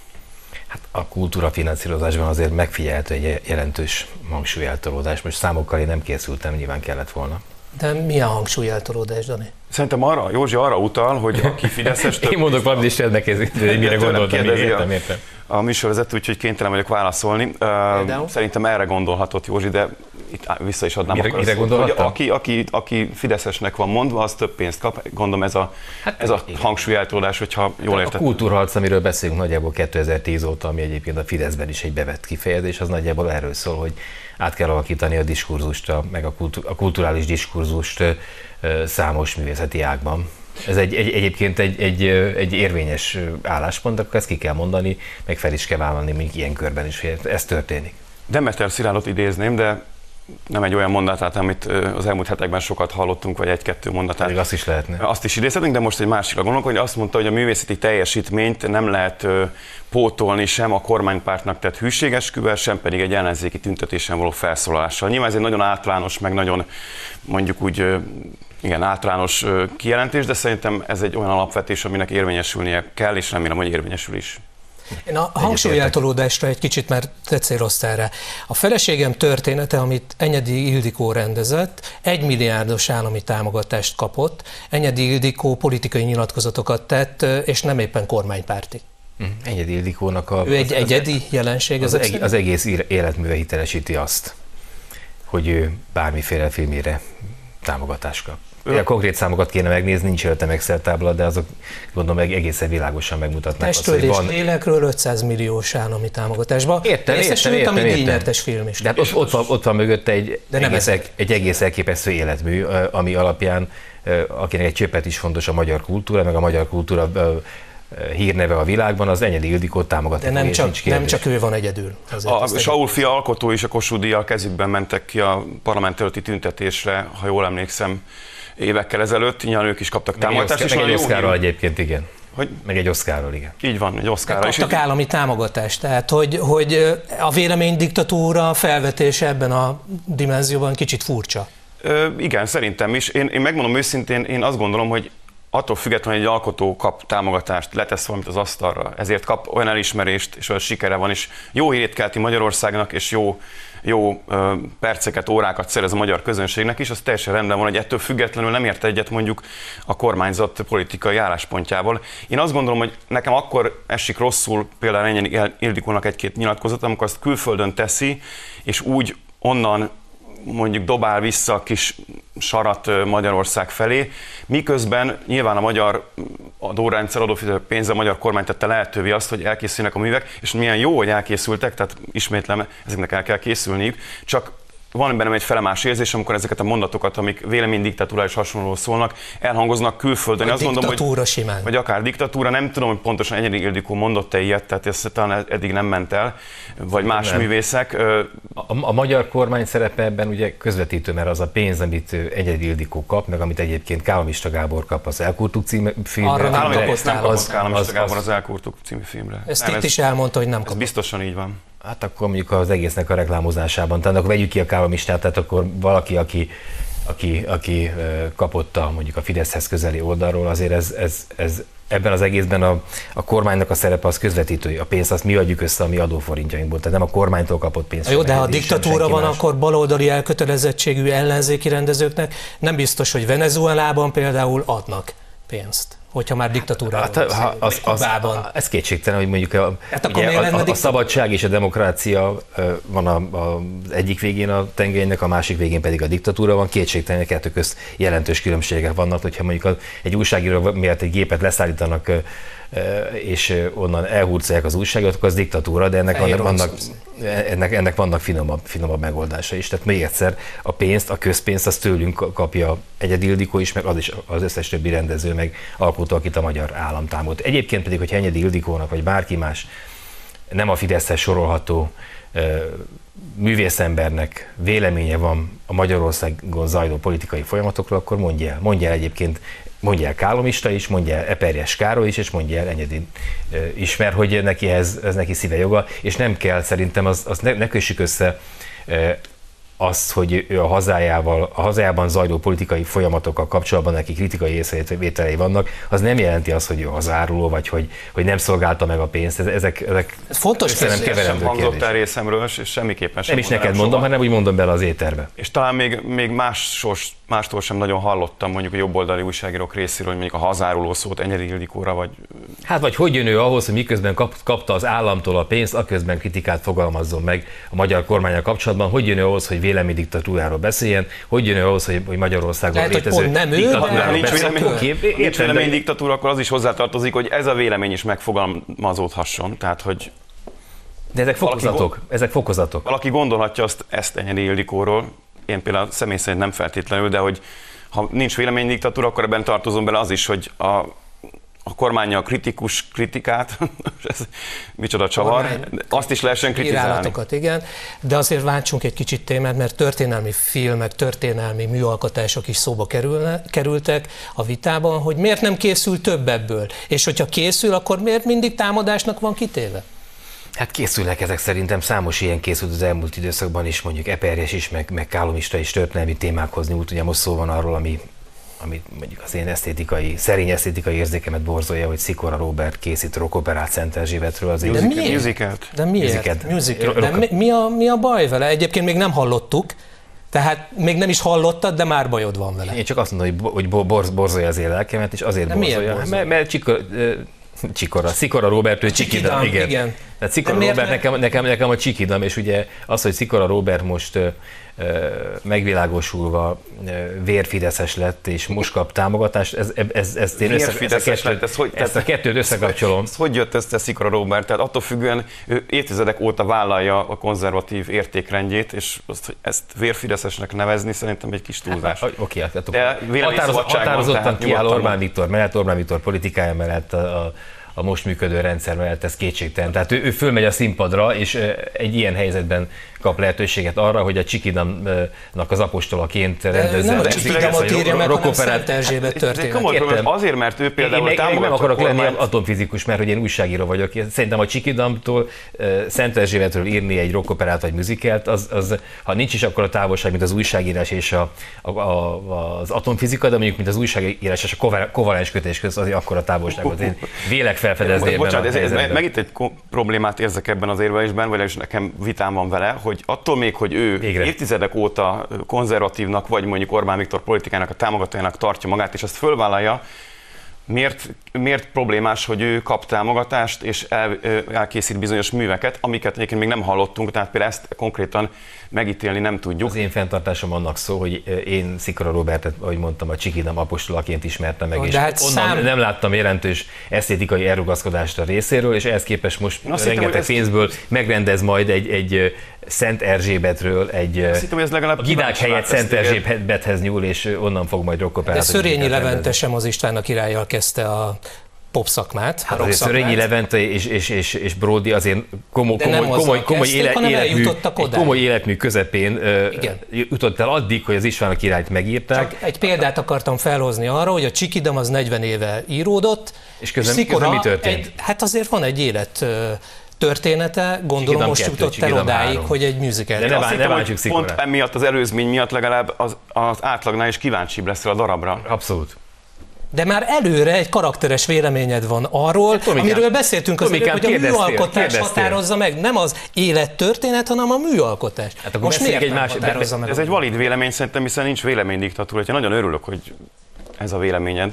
Hát a kultúra finanszírozásban azért megfigyelhető egy jelentős hangsúlyeltolódás. Most számokkal én nem készültem, nyilván kellett volna. De milyen hangsúlyeltolódás, Dani? Szerintem arra, Józsi arra utal, hogy aki Fideszes... Én mondok valamit is hogy mire gondoltam, értem, értem a műsorvezető, úgyhogy kénytelen vagyok válaszolni. Például? Szerintem erre gondolhatott Józsi, de itt vissza is adnám. Mire, mire szót, hogy aki, aki, aki Fideszesnek van mondva, az több pénzt kap. Gondolom ez a, hát, ez a hangsúlyeltolódás, hogyha jól értettem. A kultúrharc, amiről beszélünk nagyjából 2010 óta, ami egyébként a Fideszben is egy bevett kifejezés, az nagyjából erről szól, hogy át kell alakítani a diskurzust, a, meg a, kultúr, a kulturális diskurzust számos művészeti ágban. Ez egy, egy, egyébként egy, egy, egy érvényes álláspont, akkor ezt ki kell mondani, meg fel is kell vállalni, még ilyen körben is, hogy ez történik. Demeter Szilárdot idézném, de nem egy olyan mondatát, amit az elmúlt hetekben sokat hallottunk, vagy egy-kettő mondatát. Még azt is lehetne. Azt is idézhetünk, de most egy másikra gondolok, hogy azt mondta, hogy a művészeti teljesítményt nem lehet pótolni sem a kormánypártnak tett hűségesküvel, sem pedig egy ellenzéki tüntetésen való felszólalással. Nyilván ez egy nagyon általános, meg nagyon mondjuk úgy igen, általános kijelentés, de szerintem ez egy olyan alapvetés, aminek érvényesülnie kell, és remélem, hogy érvényesül is. Én a hangsúlyeltolódásra egy kicsit már tetszéroztál erre. A feleségem története, amit Enyedi Ildikó rendezett, egy milliárdos állami támogatást kapott. Enyedi Ildikó politikai nyilatkozatokat tett, és nem éppen kormánypárti. Mhm. Enyedi Ildikónak a... Ő egy az, egyedi jelenség. Az, az, az egész életműve hitelesíti azt, hogy ő bármiféle filmére támogatást kap. A konkrét számokat kéne megnézni, nincs előttem Excel tábla, de azok gondolom meg egészen világosan megmutatnak Testről azt, és van... lélekről 500 milliós állami támogatásba. Értem, értem, értem, ami díjnyertes film is. De hát ott, ott, van, ott van mögötte egy, de egész, egy egész elképesztő életmű, ami alapján akinek egy csöppet is fontos a magyar kultúra, meg a magyar kultúra hírneve a világban, az Enyedi Ildikót támogatni. De nem csak, nem csak ő van egyedül. A Saul fia alkotó és a Kossuth a kezükben mentek ki a parlament előtti tüntetésre, ha jól emlékszem, évekkel ezelőtt, nyilván ők is kaptak meg támogatást. Egy meg egy Oszkárral egyébként, igen. Hogy? Meg egy Oszkárral, igen. Így van, egy Oszkárral. Kaptak állami támogatást, tehát hogy, hogy a véleménydiktatúra felvetése ebben a dimenzióban kicsit furcsa. Ö, igen, szerintem is. Én, én megmondom őszintén, én azt gondolom, hogy attól függetlenül, hogy egy alkotó kap támogatást, letesz valamit az asztalra, ezért kap olyan elismerést, és olyan sikere van, és jó hírét kelti Magyarországnak, és jó, jó perceket, órákat szerez a magyar közönségnek is, az teljesen rendben van, hogy ettől függetlenül nem ért egyet mondjuk a kormányzat politikai álláspontjával. Én azt gondolom, hogy nekem akkor esik rosszul például ennyi Ildikónak egy-két nyilatkozat, amikor azt külföldön teszi, és úgy onnan mondjuk dobál vissza a kis sarat Magyarország felé, miközben nyilván a magyar adórendszer, adófizető pénze, a magyar kormány tette lehetővé azt, hogy elkészülnek a művek, és milyen jó, hogy elkészültek, tehát ismétlem, ezeknek el kell készülniük, csak van bennem egy felemás érzés, amikor ezeket a mondatokat, amik véleménydiktatúra és hasonló szólnak, elhangoznak külföldön. Vagy azt mondom, hogy, simán. Vagy akár diktatúra, nem tudom, hogy pontosan Egyedi Ildikó mondott-e ilyet, tehát ez talán eddig nem ment el, vagy más nem. művészek. A, a, magyar kormány szerepe ebben ugye közvetítő, mert az a pénz, amit Egyedi Ildikó kap, meg amit egyébként Kálomista Gábor kap az Elkurtuk című filmre. Arra nem kapott, nem kapott Kálomista Gábor az Elkurtuk című filmre. Ezt nem, itt ez, is elmondta, hogy nem kapott. biztosan így van. Hát akkor mondjuk az egésznek a reklámozásában, tehát akkor vegyük ki a kávamistát, tehát akkor valaki, aki, aki, aki kapott a, mondjuk a Fideszhez közeli oldalról, azért ez, ez, ez ebben az egészben a, a kormánynak a szerepe az közvetítői. A pénzt azt mi adjuk össze a mi adóforintjainkból, tehát nem a kormánytól kapott pénzt. Jó, de ha a diktatúra van, más. akkor baloldali elkötelezettségű ellenzéki rendezőknek nem biztos, hogy Venezuelában például adnak pénzt hogyha már diktatúra hát, van. Ha, az, az, az, ez kétségtelen, hogy mondjuk a, hát ugye, a, a, a szabadság és a demokrácia van a, a, az egyik végén a tengelynek, a másik végén pedig a diktatúra van. Kétségtelen, hogy kettő közt jelentős különbségek vannak, hogyha mondjuk egy újságíró miatt egy gépet leszállítanak és onnan elhurcolják az újságot, akkor az diktatúra, de ennek, vannak, vannak, ennek, ennek vannak finomabb, finomabb megoldása is. Tehát még egyszer, a pénzt, a közpénzt az tőlünk kapja Egyedi Ildikó is, meg az is az összes többi rendező, meg alkotó, akit a magyar állam támogat. Egyébként pedig, hogy Egyedi Ildikónak, vagy bárki más nem a Fideszhez sorolható művészembernek véleménye van a Magyarországon zajló politikai folyamatokról, akkor mondja el. Mondja el egyébként mondja el Kálomista is, mondja el Eperjes Károly is, és mondja el Enyedin is, mert hogy neki ez, ez neki szíve joga, és nem kell szerintem, az, az ne, ne kössük össze azt, hogy ő a hazájával, a hazájában zajló politikai folyamatokkal kapcsolatban neki kritikai észrevételei vannak, az nem jelenti azt, hogy ő hazáruló, vagy hogy, hogy nem szolgálta meg a pénzt. Ezek, ezek Ez fontos nem keverendő hangzott el részemről, és semmiképpen sem Nem is neked mondom, hanem úgy mondom bele az éterbe. És talán még, még más mástól sem nagyon hallottam mondjuk a jobboldali újságírók részéről, hogy mondjuk a hazáruló szót Enyeri Ildikóra, vagy... Hát vagy hogy jön ő ahhoz, hogy miközben kap, kapta az államtól a pénzt, aközben kritikát fogalmazzon meg a magyar kormánya kapcsolatban, hogy jön ő ahhoz, hogy vélemény diktatúráról beszéljen, hogy jön ő ahhoz, hogy, hogy Magyarországon Lehet, létező hogy nem ő, hanem nincs vélemény, nincs vélemény diktatúra, akkor az is hozzátartozik, hogy ez a vélemény is megfogalmazódhasson. Tehát, hogy de ezek fokozatok, valaki, ezek fokozatok. Valaki gondolhatja azt ezt Enyeri Ildikóról, én például személy szerint nem feltétlenül, de hogy ha nincs véleménydiktatúra, akkor ebben tartozom bele az is, hogy a, a kormánya a kritikus kritikát, ez micsoda csavar, Kormány, azt is lehessen kritizálni. igen, de azért váltsunk egy kicsit témát, mert történelmi filmek, történelmi műalkotások is szóba kerülne, kerültek a vitában, hogy miért nem készül több ebből, és hogyha készül, akkor miért mindig támadásnak van kitéve? Hát készülnek ezek szerintem, számos ilyen készült az elmúlt időszakban is, mondjuk Eperjes is, meg, meg Kálomista is történelmi témákhoz nyúlt, ugye most szó van arról, ami, ami mondjuk az én esztétikai, szerény esztétikai érzékemet borzolja, hogy Szikora Robert készít rockoperát Szent Erzsébetről. Az De miért? Musicalt. De miért? Musical. De mi, mi, a, mi a baj vele? Egyébként még nem hallottuk, tehát még nem is hallottad, de már bajod van vele. Én csak azt mondom, hogy, hogy borz, borzolja az én lelkemet, és azért de borzolja, mert, mert Csikora, Csikora, Szikora Robert, ő Csikida, igen. igen. Tehát Szikora Robert nem- nekem, nekem, nekem a csikidam, és ugye az, hogy Szikora Robert most megvilágosulva vérfideszes lett, és most kap támogatást, ez, ez, ez én össze, ezt, a kettőt, lett, ez hogy- ezt a kettőt összekapcsolom. Ez hogy jött ezt Szikora Robert? Tehát attól függően ő évtizedek óta vállalja a konzervatív értékrendjét, és azt, hogy ezt vérfideszesnek nevezni szerintem egy kis túlzás. Oké, okay, hát De Határoz, véleményszabadság van, határozottan kiáll Orbán. Viktor mellett, Orbán Viktor politikája mellett, a, a, a most működő rendszer mellett, ez kétségtelen. Tehát ő, ő fölmegy a színpadra, és egy ilyen helyzetben kap lehetőséget arra, hogy a Csikidamnak az apostolaként rendezze. nem a rendezze írja meg, hanem. Szent Erzsébet egy történet. azért, mert ő Én, például én meg nem akarok lenni atomfizikus, mert hogy én újságíró vagyok. Szerintem a Csikidamtól Szent Erzsébetről írni egy rockoperát vagy műzikelt, az, az, ha nincs is akkor a távolság, mint az újságírás és a, a, a, az atomfizika, de mondjuk mint az újságírás és a koval- kovalens kötés között, az akkor a távolságot én vélek felfedezni Bocsánat, ez, ez, megint egy problémát érzek ebben az érvelésben, vagy legalábbis nekem vitám van vele, hogy attól még, hogy ő Végre. évtizedek óta konzervatívnak, vagy mondjuk Orbán Viktor politikának a támogatójának tartja magát, és ezt fölvállalja, miért, miért problémás, hogy ő kap támogatást, és el, elkészít bizonyos műveket, amiket egyébként még nem hallottunk, tehát például ezt konkrétan megítélni nem tudjuk. Az én fenntartásom annak szó, hogy én Szikora Robertet, ahogy mondtam, a Csikidam apostolaként ismertem meg, és de hát onnan szám- nem láttam jelentős esztétikai elrugaszkodást a részéről, és ehhez képest most azt hittem, rengeteg ezt- pénzből megrendez majd egy, egy Szent Erzsébetről, egy Azt hittem, ez legalább a Gidák helyett Szent. Erzsébethez nyúl, és onnan fog majd De rockoperát. Szörényi Levente sem az István a királlyal kezdte a pop szakmát, a Hát rock azért Szörényi. Levente és, és, és, és Brody azért komoly, komoly, azzal komoly, komoly, kezdték, élet, hanem életmű, komoly életmű közepén Igen. jutott el addig, hogy az István a királyt megírták. Csak egy példát akartam felhozni arra, hogy a Csikidam az 40 éve íródott, És közben- Szikora közben mi történt? Egy, hát azért van egy élet története, gondolom Csikidam most kettő, jutott el odáig, hogy egy musical. De ne hittem, bántsuk hogy pont emiatt az előzmény miatt legalább az, az átlagnál is kíváncsibb lesz a darabra. Abszolút. De már előre egy karakteres véleményed van arról, Tomikám, amiről beszéltünk az előbb, Tomikám, hogy a műalkotás kérdeztél. határozza meg, nem az élettörténet, hanem a műalkotás. Hát akkor Most miért egy nem másik- határozza meg? Ez egy valid vélemény szerintem, hiszen nincs véleménydiktatúra, úgyhogy nagyon örülök, hogy ez a véleményed.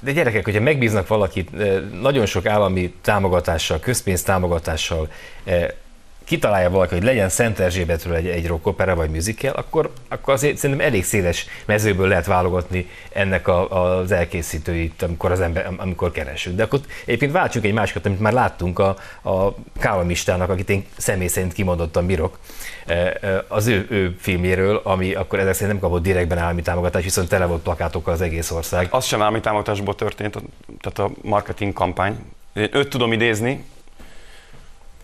De gyerekek, hogyha megbíznak valakit eh, nagyon sok állami támogatással, közpénz támogatással, eh, kitalálja valaki, hogy legyen Szent Erzsébetről egy, egy rockopera vagy musical, akkor, akkor azért szerintem elég széles mezőből lehet válogatni ennek a, az elkészítőit, amikor az ember, amikor keresünk. De akkor egyébként váltsunk egy másikat, amit már láttunk a, a Kálamistának, akit én személy szerint kimondottan bírok, eh, eh, az ő, ő filmjéről, ami akkor ezek szerint nem kapott direktben állami támogatást, viszont tele volt plakátokkal az egész ország. Az sem állami támogatásból történt, tehát a marketing kampány. Én őt tudom idézni.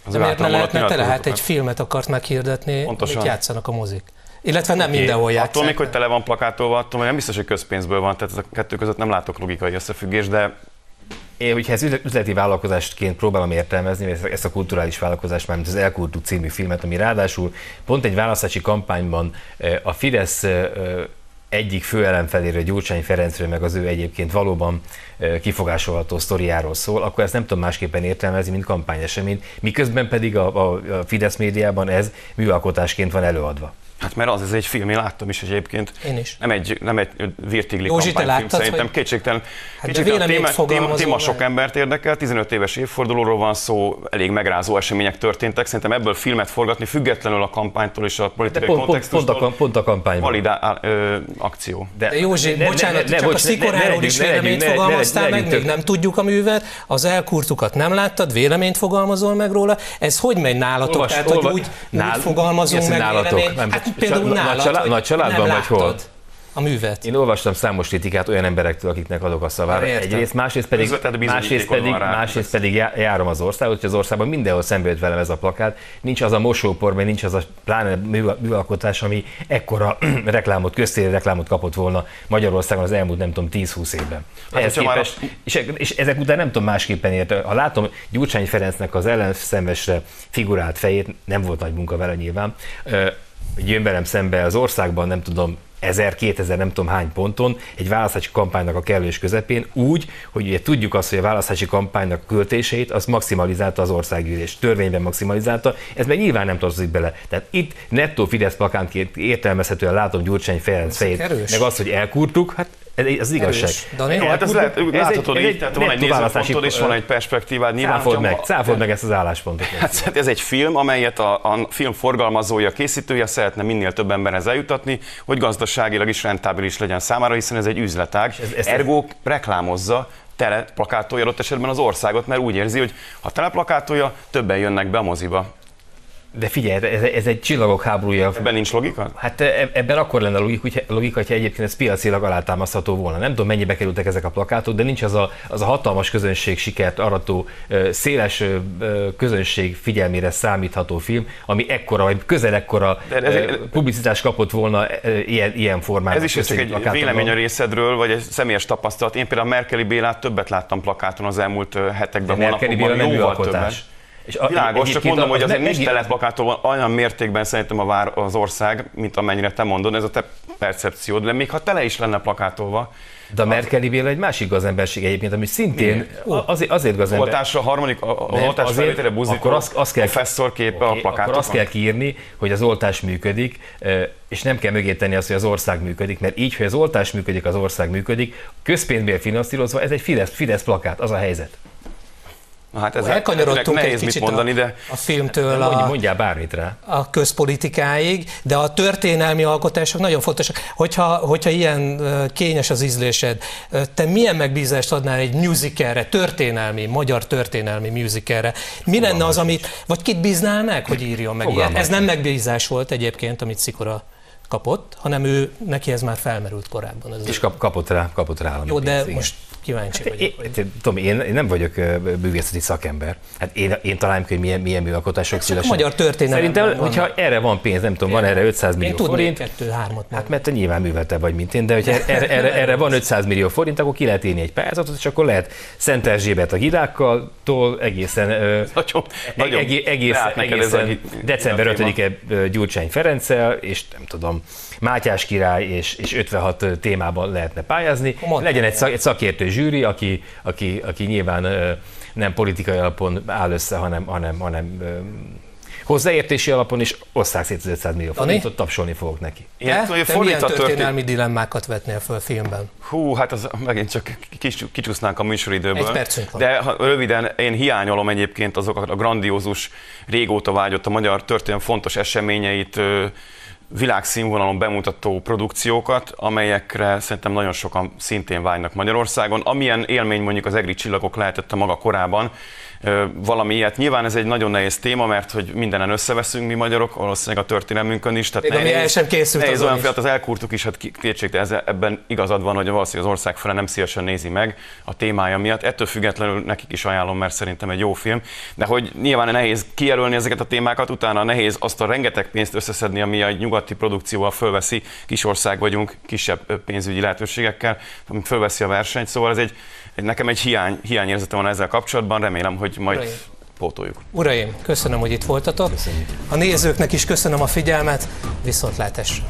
Az De miért ne lehetne tele? Hát egy filmet akart meghirdetni, Pontosan. amit játszanak a mozik. Illetve nem mindenhol Attól játszák. még, hogy tele van plakátolva, attól még nem biztos, hogy közpénzből van, tehát ez a kettő között nem látok logikai összefüggést, de Én, hogyha ez üzle- üzleti vállalkozásként próbálom értelmezni, ezt- a kulturális vállalkozást, már mint az Elkurtuk című filmet, ami ráadásul pont egy választási kampányban eh, a Fidesz eh, egyik fő ellenfeléről, Gyurcsány Ferencről, meg az ő egyébként valóban kifogásolható sztoriáról szól, akkor ezt nem tudom másképpen értelmezni, mint kampányeseményt, miközben pedig a, a, a Fidesz médiában ez műalkotásként van előadva. Hát mert az, ez egy film, én láttam is egyébként. Én is. Nem egy, nem egy virtigli Józsi, te láttad, szerintem hogy- kétségtelen. de kétségtelen a téma, téma, téma sok embert érdekel, 15 éves évfordulóról van szó, elég megrázó események történtek, szerintem ebből filmet forgatni, függetlenül a kampánytól és a De politikai pont, pont, kontextustól, pont, a, pont a kampányban. valid á- ö, akció. De Józsi, bocsánat, csak a bocs, Szikoráról is ne véleményt ne- ne fogalmaztál meg, ne még nem tudjuk a művet, az elkurtukat nem láttad, véleményt fogalmazol meg róla, ez hogy megy nálatok? Tehát, hogy úgy, fogalmazunk meg véleményt? Csak- például nagy nálad, család- hogy nagy családban nem vagy hol? a művet. Én olvastam számos kritikát olyan emberektől, akiknek adok a szavára. Értem. Egyrészt, másrészt pedig, másrészt pedig, másrészt pedig já- járom az országot, hogy az országban mindenhol szembe jött velem ez a plakát. Nincs az a mosópor, vagy nincs az a pláne mű- műalkotás, ami ekkora reklámot, köztéri reklámot kapott volna Magyarországon az elmúlt, nem tudom, 10-20 évben. Hát, Ehhez hogyha már képest, és, és, ezek után nem tudom másképpen ért. Ha látom Gyurcsány Ferencnek az ellenszenvesre figurált fejét, nem volt nagy munka vele nyilván, jön velem szembe az országban, nem tudom, 1000, 2000, nem tudom hány ponton, egy választási kampánynak a kellős közepén, úgy, hogy ugye tudjuk azt, hogy a választási kampánynak költéseit az maximalizálta az országgyűlés, törvényben maximalizálta, ez meg nyilván nem tartozik bele. Tehát itt nettó Fidesz plakánként értelmezhetően látom Gyurcsány Ferenc fejét, meg azt, hogy elkurtuk, hát Ez az igazság. Erős. Dani? Hát ez lehet, Ez egy- láthatod ez így, tehát van egy nézőpontod, és van egy perspektívád. Nyilván, Cáfold meg, cáfold meg ezt az álláspontot. Hát szerintem ez egy film, amelyet a, a film forgalmazója, készítője szeretne minél több emberhez eljutatni, hogy gazdaságilag is rentábilis legyen számára, hiszen ez egy üzletág. ez- ezt- Ergo reklámozza, tele plakátolja adott esetben az országot, mert úgy érzi, hogy ha tele plakátolja, többen jönnek be a moziba. De figyelj, ez, ez egy csillagok háborúja. Ebben nincs logika? Hát e- ebben akkor lenne logika, hogyha, egyébként ez piacilag alátámasztható volna. Nem tudom, mennyibe kerültek ezek a plakátok, de nincs az a, az a hatalmas közönség sikert arató, széles közönség figyelmére számítható film, ami ekkora, vagy közel ekkora De ez- publicitást kapott volna ilyen, ilyen formában. Ez is csak egy vélemény a részedről, vagy egy személyes tapasztalat. Én például Merkeli Bélát többet láttam plakáton az elmúlt hetekben, Merkeli Béla hónapokban, nem jóval többet. És a- Világos, csak mondom, hogy azért meg- nincs tele plakától olyan mértékben szerintem a vár, az ország, mint amennyire te mondod, ez a te percepciód, de még ha tele is lenne plakátolva, De a Merkeli Béla egy másik gazemberség egyébként, ami szintén azért, azért gazember. oltásra, a harmadik, a, a oltás felvétele buzdító, akkor azt- azt kell- professzor képe Oké, a plakátokon. Akkor azt kell kiírni, hogy az oltás működik, és nem kell mögé tenni azt, hogy az ország működik, mert így, hogy az oltás működik, az ország működik, közpénzből finanszírozva, ez egy Fidesz, Fidesz plakát, az a helyzet. Hát ezzel Elkanyarodtunk nehéz egy mit kicsit mondani, a, de a filmtől Mondj, a, mondjál bármit rá. a közpolitikáig, de a történelmi alkotások nagyon fontosak. Hogyha, hogyha ilyen kényes az ízlésed, te milyen megbízást adnál egy musicalre, történelmi, magyar történelmi musicalre? Mi lenne az, amit, vagy kit bíznál meg, hogy írjon meg ilyen? Ez nem megbízás volt egyébként, amit Szikora kapott, hanem ő, neki ez már felmerült korábban. Ez És kap, kapott rá, kapott rá jó, de igen. most kíváncsi Én, vagyok. én, tudom, én, én nem vagyok művészeti szakember. Hát én, én találom ki, hogy milyen, milyen műalkotások szülesen. magyar történelemben Szerintem, hogyha erre van pénz, nem tudom, van erre 500 millió Én forint, kettő-hármat Hát mert te nyilván műveltebb vagy, mint én, de hogyha erre, erre, erre van 500 millió forint, akkor ki lehet írni egy pályázatot, és akkor lehet Szent Erzsébet a gidákkal tól egészen, nagyon, nagyon egész, egész, beállt neked ez a egészen hi- december a téma. 5-e Gyurcsány Ferenccel, és nem tudom, Mátyás király és, és 56 témában lehetne pályázni. Mondd. Legyen egy, szak, egy szakértő zsűri, aki, aki, aki nyilván nem politikai alapon áll össze, hanem, hanem, hanem hozzáértési alapon, és osszák szét az 500 millió forintot, tapsolni fogok neki. Ilyen, Te, te milyen történelmi dilemmákat vetnél föl filmben? Hú, hát az megint csak kis, kicsúsznánk a műsoridőből. Egy percünk van. De ha, röviden, én hiányolom egyébként azokat a grandiózus, régóta vágyott a magyar történelem fontos eseményeit, ö, világszínvonalon bemutató produkciókat, amelyekre szerintem nagyon sokan szintén vágynak Magyarországon. Amilyen élmény mondjuk az EGRI csillagok lehetett a maga korában, valami ilyet. Nyilván ez egy nagyon nehéz téma, mert hogy mindenen összeveszünk mi magyarok, valószínűleg a történelmünkön is. Tehát Még ami el sem készült nehéz olyan is. fiat, az elkurtuk is, hát kétségtelen ez- ebben igazad van, hogy valószínűleg az ország fele nem szívesen nézi meg a témája miatt. Ettől függetlenül nekik is ajánlom, mert szerintem egy jó film. De hogy nyilván nehéz kijelölni ezeket a témákat, utána nehéz azt a rengeteg pénzt összeszedni, ami a nyugati produkcióval fölveszi. Kis ország vagyunk, kisebb pénzügyi lehetőségekkel, ami fölveszi a versenyt. Szóval ez egy, egy nekem egy hiány, hiányérzetem van ezzel kapcsolatban. Remélem, hogy majd Uraim. pótoljuk. Uraim, köszönöm, hogy itt voltatok. A nézőknek is köszönöm a figyelmet, viszontlátásra!